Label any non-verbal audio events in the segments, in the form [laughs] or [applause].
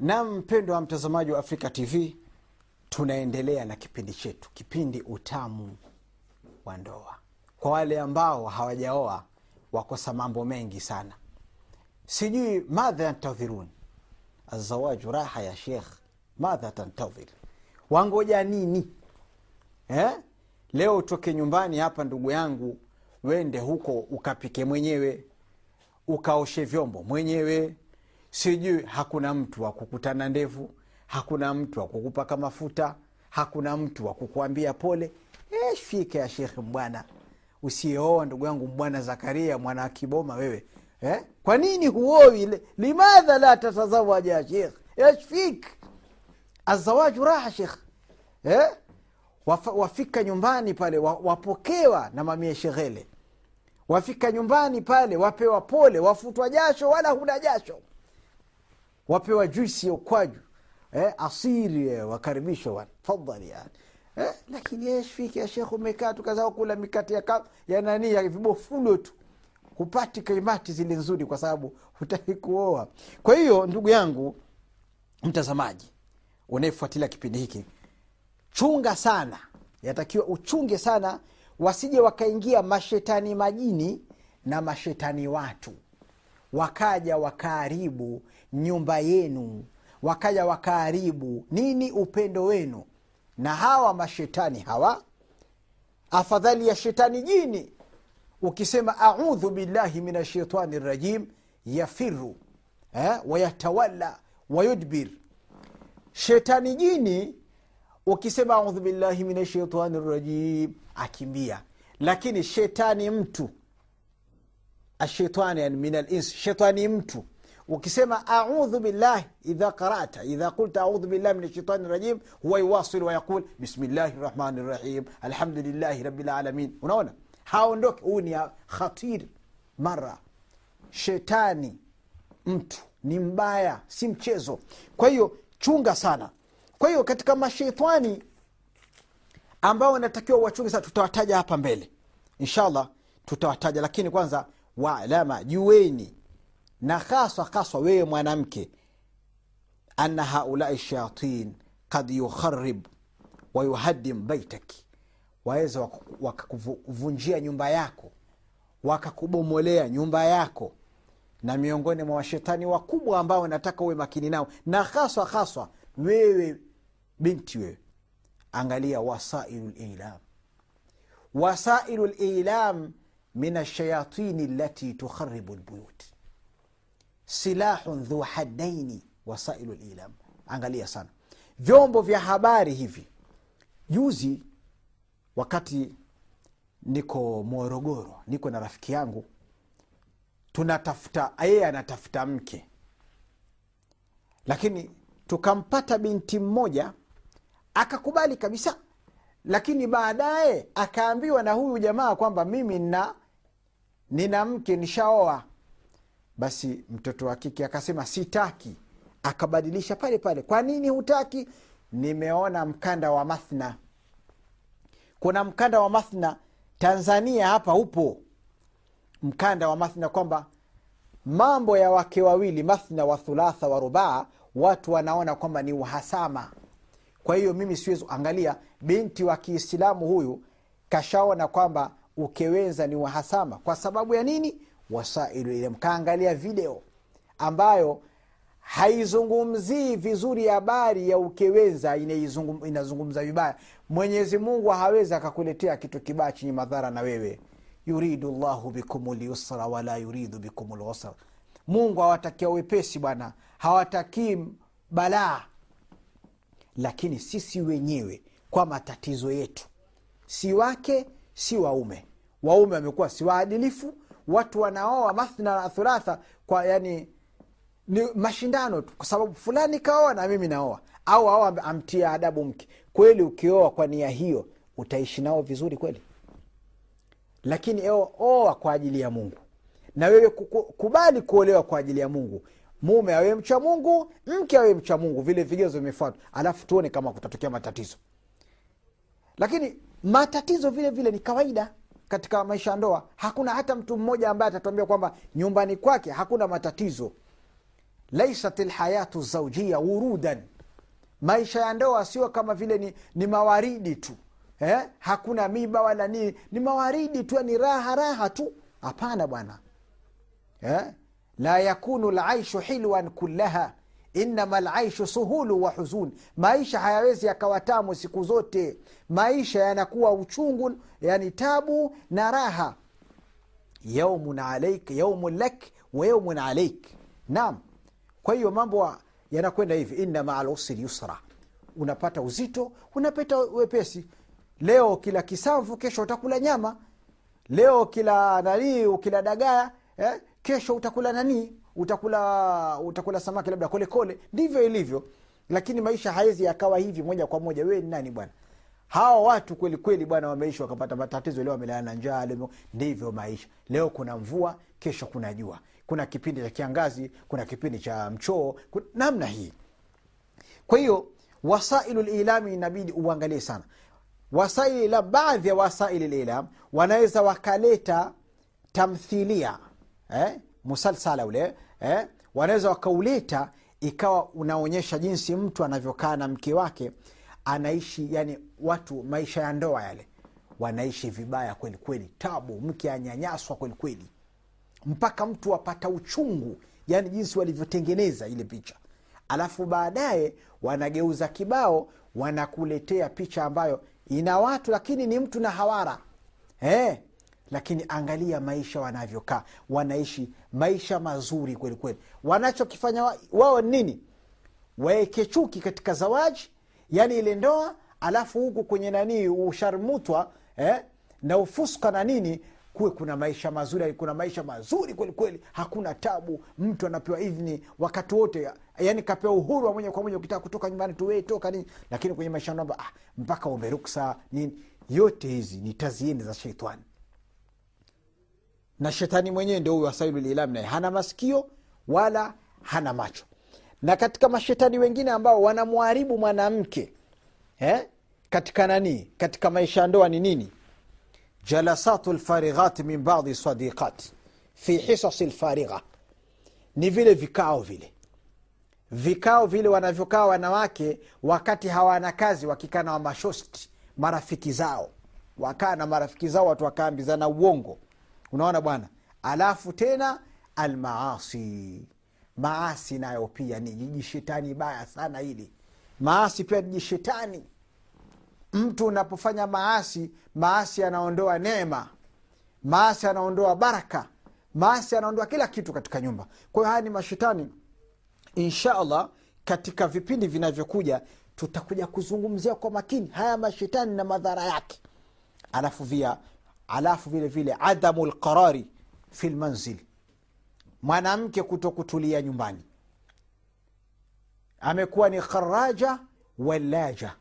na mpendo wa mtazamaji wa afrika tv tunaendelea na kipindi chetu kipindi utamu wa ndoa. Kwa wale ambao hawajaoa wakosa mambo mengi sana. Sijui madha yantadhirun azawaju raha ya shekh madha tantadhir. Wangoja nini? Eh? leo utoke nyumbani hapa ndugu yangu wende huko ukapike mwenyewe ukaoshe vyombo mwenyewe sijui hakuna mtu wa kukutana ndevu hakuna mtu wa kukupaka mafuta hakuna mtu wa kukuambia pole. E, fika ya shekhe mbwana. Usiyeoa ndugu yangu mbwana zakaria mwana wa kiboma wewe. Eh? kwa nini huowi? Limadha la tatazawaja ya shekh yashfik azawaju raha shekh eh? Wafika nyumbani pale wapokewa na mamia sheghele wafika nyumbani pale wapewa pole wafutwa jasho wala huna jasho wapewa juisi ya ukwaju. Eh, asiri eh, wakaribishwa wana yani. Eh, lakini shfiki ya shekh umekaa tukazaa kula mikate ya, ka- ya nani ya vibofulo tu. Hupati kaimati zile nzuri kwa sababu hutaki kuoa. Kwa hiyo ndugu yangu mtazamaji unayefuatilia kipindi hiki chunga sana. Yatakiwa uchunge sana wasije wakaingia mashetani majini na mashetani watu wakaja wakaharibu nyumba yenu. Wakaja wakaharibu nini? Upendo wenu. Na hawa mashetani hawa afadhali ya shetani jini. Ukisema audhu billahi min ashaitani rajim yafiru eh, wayatawala wayudbir. Shetani jini ukisema audhu billahi min ashaitani rajim akimbia. Lakini shetani mtu ashaitani yani min alins. Shetani mtu. Ukisema audhu billahi idha qarata idha qulta audhu billahi min ashaitani rajim huwa yuwasil wayaqul bismillahi rahmani rahim alhamdulillahi rabilalamin unaona? Haondoke huyu ni khatir. Mara. Shetani mtu. Ni mbaya. Si mchezo. Kwa hiyo chunga sana. Kwa hiyo katika masheitani ambao wanatakiwa wachunge sana tutawataja hapa mbele. Inshallah tutawataja. Lakini kwanza waalama jueni na haswa haswa wewe mwanamke ana haulai shayatin kad yukharib wayuhadim baitaki waweza wakakuvunjia nyumba yako wakakubomolea nyumba yako. Na miongoni mwa washetani wakubwa ambao nataka uwe makini nao na haswa haswa wewe binti wewe angalia wasailu lilam wasailu lilam min alshayatini lati tukharibu lbuyut silahun dhu haddaini wasailu lilam angalia sana. Vyombo vya habari hivi. Juzi wakati niko morogoro niko na rafiki yangu tunatafuta yeye anatafuta mke. Lakini tukampata binti mmoja akakubali kabisa. Lakini baadaye akaambiwa na huyu jamaa kwamba mimi nina nina mke nishaoa. Basi mtoto wa kike akasema sitaki. Akabadilisha pale pale kwa nini hutaki? Nimeona mkanda wa mathna. Kuna mkanda wa mathna tanzania hapa upo. Mkanda wa mathna kwamba mambo ya wake wawili mathna wa thulatha wa rubaa watu wanaona kwamba ni uhasama. Kwa hiyo mimi siwezi angalia binti wa kiislamu huyu kashaona kwamba ukewenza ni wahasama. Kwa sababu ya nini? Wasailu ile. Mkaangalia video ambayo haizungumzii vizuri habari ya inaizungum, inazungumza vibaya. Mwenyezi mungu hawezi akakuletea kitu kibaya chenye madhara na wewe. Yuridu llahu bikum lyusra wala yuridu bikum lusra mungu hawatakia wepesi bwana. Hawatakii balaa. Lakini sisi wenyewe kwa matatizo yetu si wake si waume. Waume wamekuwa si waadilifu watu wanaoa mathna na thulatha kwa yani ni mashindano tu kwa sababu fulani kaoa na mimi naoa. Au ao amtia adabu mke. Kweli ukioa kwa nia hiyo utaishi nao vizuri kweli? Lakini eo, oa kwa ajili ya mungu. Na wewe kubali kuolewa kwa ajili ya mungu. Mume awe mcha mungu mke awe mcha mungu. Vile vigezo vimefuatwa. Alafu tuone kama kutatokea matatizo. Lakini matatizo vile vile ni kawaida katika maisha ya ndoa. Hakuna hata mtu mmoja ambaye atatuambia kwamba nyumbani kwake hakuna matatizo. Laisat lhayatu zaujia wurudan. Maisha ya ndoa sio kama vile ni, ni mawaridi tu eh? hakuna miba wala nini. Ni mawaridi tu ni raha raha tu. Hapana bwana eh? la yakunu laishu hilwan kullaha inama laishu suhulu wa huzun maisha hayawezi yakawa tamu siku zote. Maisha yanakuwa uchungu yani tabu na raha. Yaumun alaik yaumun lak wa yaumun alaik naam. Kwa hiyo mambo yanakwenda hivi. Inna lusri yusra. Unapata uzito unapata wepesi. Leo kila kisamvu kesho utakula nyama. Leo kila nanii ukila dagaa eh, kesho utakula nanii utakula utakula samaki labda kolekole ndivyo ilivyo. Lakini maisha hawezi yakawa hivi moja kwa moja. Wewe ni nani bwana? Hawa watu kweli kweli bwana wameishi wakapata matatizo. Leo wamelala na njaa ndivyo maisha. Leo kuna mvua kesho kuna jua. Kuna kipindi cha kiangazi kuna kipindi cha mchoo namna hii. Kwa hiyo wasailu lilami inabidi uangalie sana. Wasaili la baadhi ya wasaili lilam wanaweza wakaleta tamthilia eh? Musalsala ule eh? wanaweza wakauleta ikawa unaonyesha jinsi mtu anavyokaa na mke wake anaishi yani watu maisha ya ndoa yale wanaishi vibaya kweli kweli tabu mke anyanyaswa kweli kweli mpaka mtu apata uchungu yani jinsi walivyotengeneza ile picha alafu baadaye wanageuza kibao wanakuletea picha ambayo ina watu lakini ni mtu na hawara eh, lakini angalia maisha wanavyokaa. Wanaishi maisha mazuri kweli kweli. Wanachokifanya wa- wao nini? Waeke chuki katika zawaji yani ile ndoa alafu huku kwenye nanii usharmutwa eh, na ufuska na nini kuwe kuna maisha mazuri kuna maisha mazuri kweli kweli. Hakuna tabu. Mtu anapewa idhini wakati wote yani kapewa uhuru wa moja kwa moja ukitaka kutoka nyumbani tuwee toka nini. Lakini kwenye maisha namba ah, mpaka umeruksa nini. Yote hizi ni tazieni za sheitani na shetani mwenyewe ndio huyo asailulilam naye hana masikio wala hana macho. Na katika mashetani wengine ambao wanamwharibu mwanamke eh? katika nani? Katika maisha ya ndoa ni nini? Jalasatu lfarighat min badi sadiqat fi hisasi lfarigha. Ni vile vikao vile. Vikao vile wanavyokaa wanawake wakati hawana kazi wakikaa na wamashosti marafiki zao. Wakaa na marafiki zao watu wakaambizana uongo unaona bwana? Alafu tena almaasi. Maasi nayo pia ni jijishetani baya sana hili. Maasi pia ni jishetani mtu unapofanya maasi maasi anaondoa neema. Maasi anaondoa baraka. Maasi anaondoa kila kitu katika nyumba. Kwa hiyo haya ni mashetani. Insha allah katika vipindi vinavyokuja tutakuja kuzungumzia kwa makini haya mashetani na madhara yake. Alafu via alafu vile vile adamu lqarari fi lmanzil mwanamke kuto kutulia nyumbani. Amekuwa ni kharaja walaja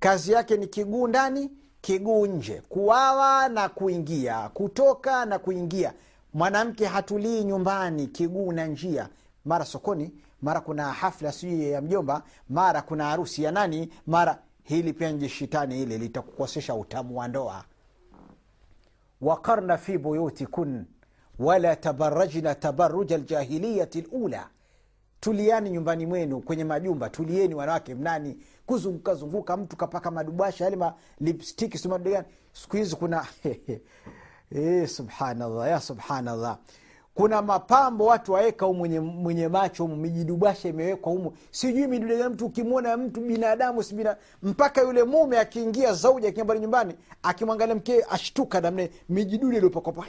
kazi yake ni kiguu ndani kiguu nje. Kuwawa na kuingia kutoka na kuingia. Mwanamke hatulii nyumbani kiguu na njia. Mara sokoni mara kuna hafla sijui ya mjomba mara kuna harusi ya nani mara hili pia nje shitani hili litakukosesha utamu wa ndoa waqarna fi بيوتكن wala tabarajna tabaruja ljahiliyati lula tuliani nyumbani mwenu kwenye majumba tulieni wanawake mnani kuzunguka zunguka mtu kapaka madubasha yale malipstiki simadegani siku hizi kuna [laughs] e, subhanallah ya subhanallah kuna mapambo watu waweka humu mwenye, macho humu mijidubasha imewekwa humu. Sijui midude mtu ukimwona mtu binadamu sibina mpaka yule mume akiingia zauji akiambali nyumbani akimwangalia mkee ashtuka namne mijidude iliopakopa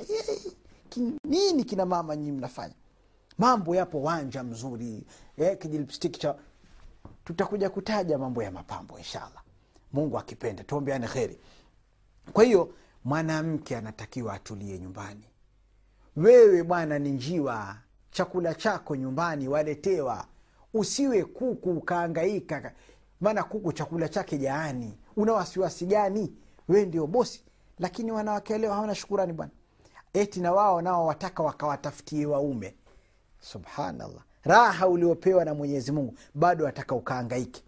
nini kina mama nyii mnafanya? Mambo yapo wanja mzuri. Eh, cha tutakuja kutaja mambo ya mapambo inshallah. Mungu akipenda tuombeane kheri. Kwa hiyo mwanamke anatakiwa atulie nyumbani wewe bwana ni njiwa. Chakula chako nyumbani waletewa. Usiwe kuku ukaangaika maana kuku chakula chake jaani. Una wasiwasi gani? Wewe ndio bosi. Lakini wanawake leo hawana shukurani bwana. Eti na wao nao wataka wakawatafutie waume. Subhanallah. Raha uliopewa na mwenyezi mungu. Bado wataka ukaangaike.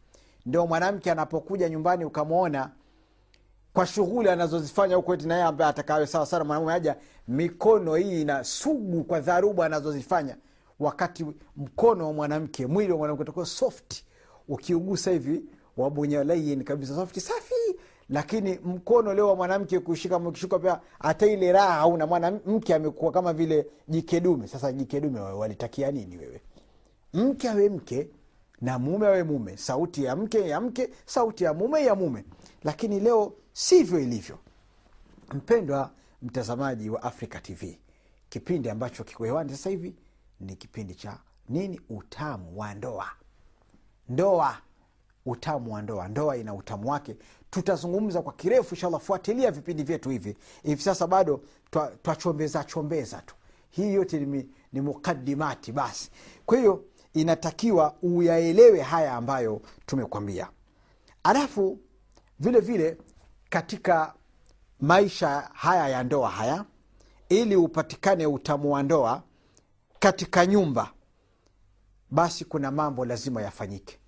Ndio mwanamke anapokuja nyumbani ukamwona kwa shughuli anazozifanya huko eti naye ambaye atakawe sawa sana mwanamume aja mikono hii ina sugu kwa dharuba anazozifanya. Wakati mkono wa mwanamke mwili wa mwanamke utakuwa soft. Ukiugusa hivi wabonya laini kabisa. Soft safi. Lakini mkono leo wa mwanamke kushika mkishuka pia hata ile raha hauna. Mwanamke amekuwa kama vile jikedume sasa jikedume walitakia nini wewe? Mke awe mke na mume awe mume. Sauti ya mke ya mke sauti ya mume ya mume lakini leo sivyo ilivyo. Mpendwa mtazamaji wa africa tv kipindi ambacho kiko hewani sasa hivi ni kipindi cha nini? Utamu wa ndoa. Ndoa utamu wa ndoa. Ndoa ina utamu wake. Tutazungumza kwa kirefu inshallah fuatilia vipindi vyetu hivi. Hivi sasa bado twachombeza chombeza tu. Hii yote ni, ni mukadimati basi. Kwa hiyo inatakiwa uyaelewe haya ambayo tumekwambia. Alafu vile vile katika maisha haya ya ndoa haya ili upatikane utamu wa ndoa katika nyumba basi kuna mambo lazima yafanyike.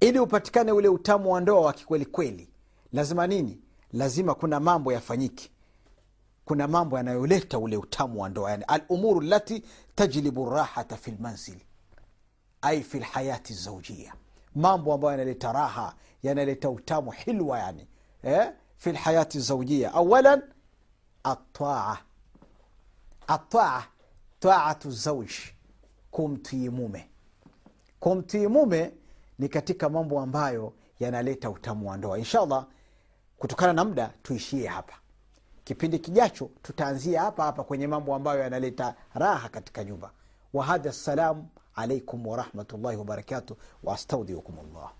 Ili upatikane ule utamu wa ndoa wa kikwelikweli lazima nini? Lazima kuna mambo yafanyike. Kuna mambo yanayoleta ule utamu wa ndoa yani alumuru lati tajlibu rahata fi lmanzil ai fi lhayati zaujia mambo ambayo yanaleta raha yanaleta utamu hilwa yani eh? fi lhayati zaujia awalan ataa ataa taatu zauj kumtii mume. Kumtii mume ni katika mambo ambayo yanaleta utamu wa ndoa. Inshallah kutokana na muda tuishie hapa. Kipindi kijacho tutaanzia hapa hapa kwenye mambo ambayo yanaleta raha katika nyumba. Wahadha عليكم ورحمة الله وبركاته وأستودعكم الله.